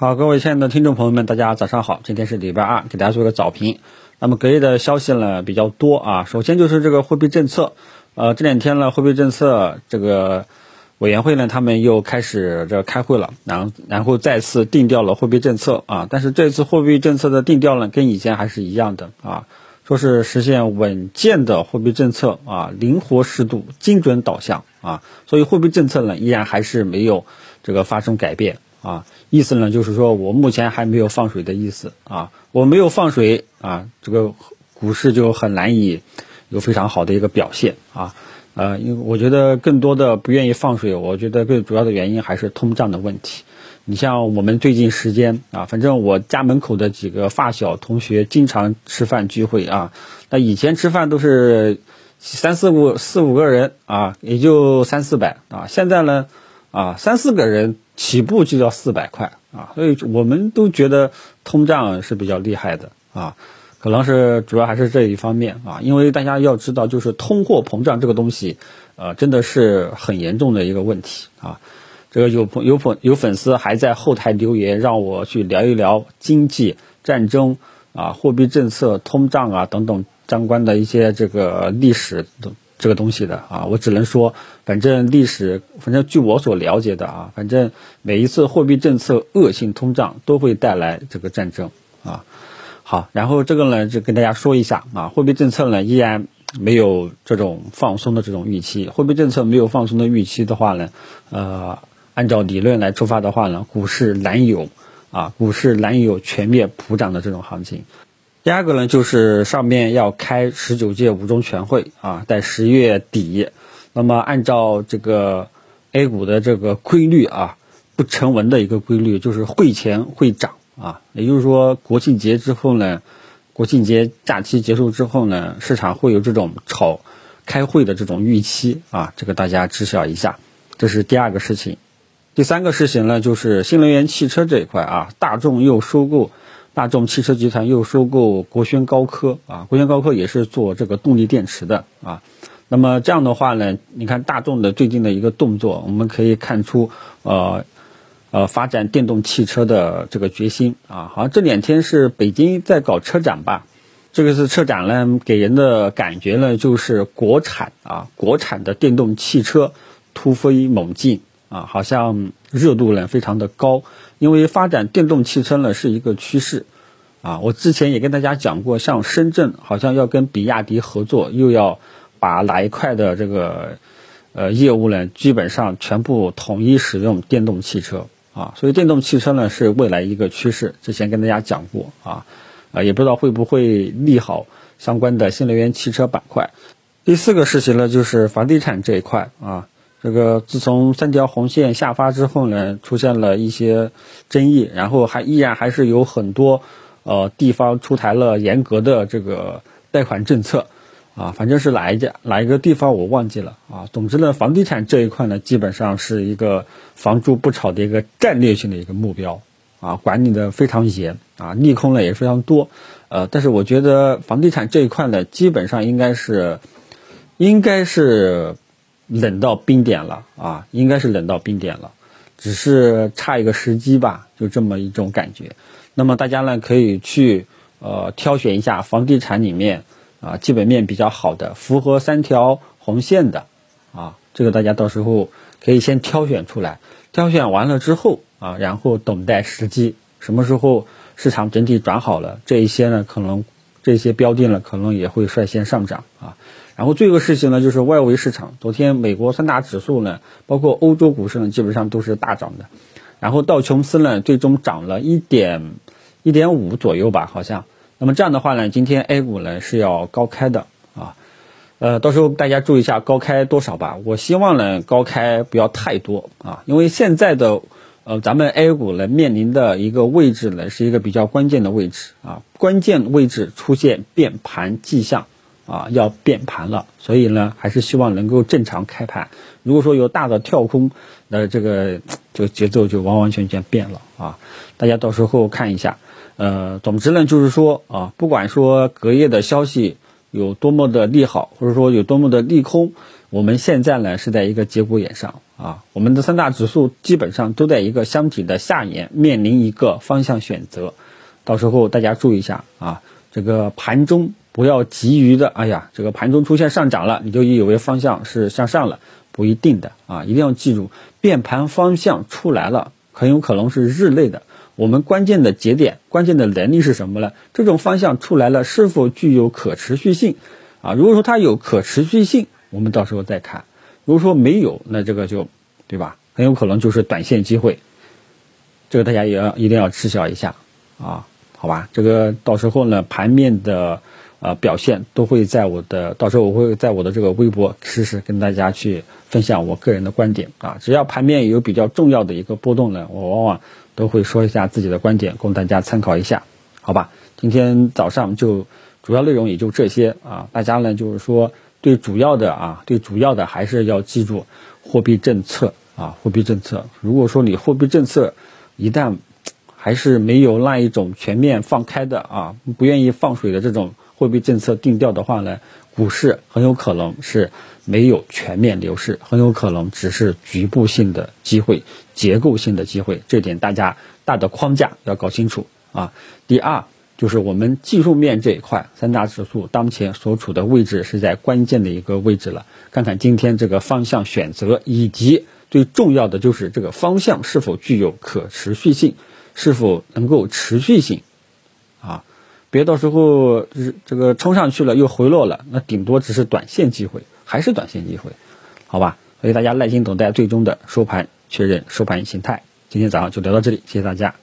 好，各位亲爱的听众朋友们，大家早上好，今天是礼拜二，给大家做个早评。那么隔夜的消息呢比较多啊，首先就是这个货币政策，呃，这两天呢货币政策这个委员会呢他们又开始这开会了，然后然后再次定调了货币政策啊，但是这次货币政策的定调呢跟以前还是一样的啊，说是实现稳健的货币政策啊，灵活适度、精准导向啊，所以货币政策呢依然还是没有这个发生改变。啊，意思呢就是说我目前还没有放水的意思啊，我没有放水啊，这个股市就很难以有非常好的一个表现啊，呃，因为我觉得更多的不愿意放水，我觉得最主要的原因还是通胀的问题。你像我们最近时间啊，反正我家门口的几个发小同学经常吃饭聚会啊，那以前吃饭都是三四五四五个人啊，也就三四百啊，现在呢啊三四个人。起步就要四百块啊，所以我们都觉得通胀是比较厉害的啊，可能是主要还是这一方面啊，因为大家要知道，就是通货膨胀这个东西，呃，真的是很严重的一个问题啊。这个有朋有朋有粉丝还在后台留言，让我去聊一聊经济、战争啊、货币政策、通胀啊等等相关的一些这个历史的。这个东西的啊，我只能说，反正历史，反正据我所了解的啊，反正每一次货币政策恶性通胀都会带来这个战争啊。好，然后这个呢，就跟大家说一下啊，货币政策呢依然没有这种放松的这种预期。货币政策没有放松的预期的话呢，呃，按照理论来出发的话呢，股市难有啊，股市难有全面普涨的这种行情。第二个呢，就是上面要开十九届五中全会啊，在十月底。那么按照这个 A 股的这个规律啊，不成文的一个规律，就是会前会涨啊。也就是说，国庆节之后呢，国庆节假期结束之后呢，市场会有这种炒开会的这种预期啊。这个大家知晓一下，这是第二个事情。第三个事情呢，就是新能源汽车这一块啊，大众又收购。大众汽车集团又收购国轩高科啊，国轩高科也是做这个动力电池的啊。那么这样的话呢，你看大众的最近的一个动作，我们可以看出，呃呃，发展电动汽车的这个决心啊。好像这两天是北京在搞车展吧？这个是车展呢，给人的感觉呢，就是国产啊，国产的电动汽车突飞猛进。啊，好像热度呢非常的高，因为发展电动汽车呢是一个趋势，啊，我之前也跟大家讲过，像深圳好像要跟比亚迪合作，又要把哪一块的这个呃业务呢，基本上全部统一使用电动汽车，啊，所以电动汽车呢是未来一个趋势，之前跟大家讲过，啊，啊，也不知道会不会利好相关的新能源汽车板块。第四个事情呢，就是房地产这一块，啊。这个自从三条红线下发之后呢，出现了一些争议，然后还依然还是有很多呃地方出台了严格的这个贷款政策，啊，反正是哪一家哪一个地方我忘记了啊。总之呢，房地产这一块呢，基本上是一个房住不炒的一个战略性的一个目标，啊，管理的非常严，啊，利空呢也非常多，呃，但是我觉得房地产这一块呢，基本上应该是应该是。冷到冰点了啊，应该是冷到冰点了，只是差一个时机吧，就这么一种感觉。那么大家呢可以去呃挑选一下房地产里面啊基本面比较好的，符合三条红线的啊，这个大家到时候可以先挑选出来。挑选完了之后啊，然后等待时机，什么时候市场整体转好了，这一些呢可能这些标的呢可能也会率先上涨啊。然后最后一个事情呢，就是外围市场。昨天美国三大指数呢，包括欧洲股市呢，基本上都是大涨的。然后道琼斯呢，最终涨了一点一点五左右吧，好像。那么这样的话呢，今天 A 股呢是要高开的啊。呃，到时候大家注意一下高开多少吧。我希望呢高开不要太多啊，因为现在的呃咱们 A 股呢面临的一个位置呢是一个比较关键的位置啊，关键位置出现变盘迹象。啊，要变盘了，所以呢，还是希望能够正常开盘。如果说有大的跳空，那这个这个节奏就完完全全变了啊！大家到时候看一下。呃，总之呢，就是说啊，不管说隔夜的消息有多么的利好，或者说有多么的利空，我们现在呢是在一个节骨眼上啊，我们的三大指数基本上都在一个箱体的下沿，面临一个方向选择，到时候大家注意一下啊，这个盘中不要急于的，哎呀，这个盘中出现上涨了，你就以为方向是向上了，不一定的啊，一定要记住，变盘方向出来了，很有可能是日内的。我们关键的节点，关键的能力是什么呢？这种方向出来了，是否具有可持续性？啊，如果说它有可持续性，我们到时候再看；如果说没有，那这个就，对吧？很有可能就是短线机会。这个大家也要一定要知晓一下啊，好吧？这个到时候呢，盘面的呃表现都会在我的，到时候我会在我的这个微博实时跟大家去分享我个人的观点啊。只要盘面有比较重要的一个波动呢，我往往。都会说一下自己的观点，供大家参考一下，好吧？今天早上就主要内容也就这些啊，大家呢就是说对主要的啊，对主要的还是要记住货币政策啊，货币政策。如果说你货币政策一旦还是没有那一种全面放开的啊，不愿意放水的这种货币政策定调的话呢，股市很有可能是。没有全面牛市，很有可能只是局部性的机会、结构性的机会，这点大家大的框架要搞清楚啊。第二，就是我们技术面这一块，三大指数当前所处的位置是在关键的一个位置了。看看今天这个方向选择，以及最重要的就是这个方向是否具有可持续性，是否能够持续性啊？别到时候是这个冲上去了又回落了，那顶多只是短线机会。还是短线机会，好吧？所以大家耐心等待最终的收盘确认收盘形态。今天早上就聊到这里，谢谢大家。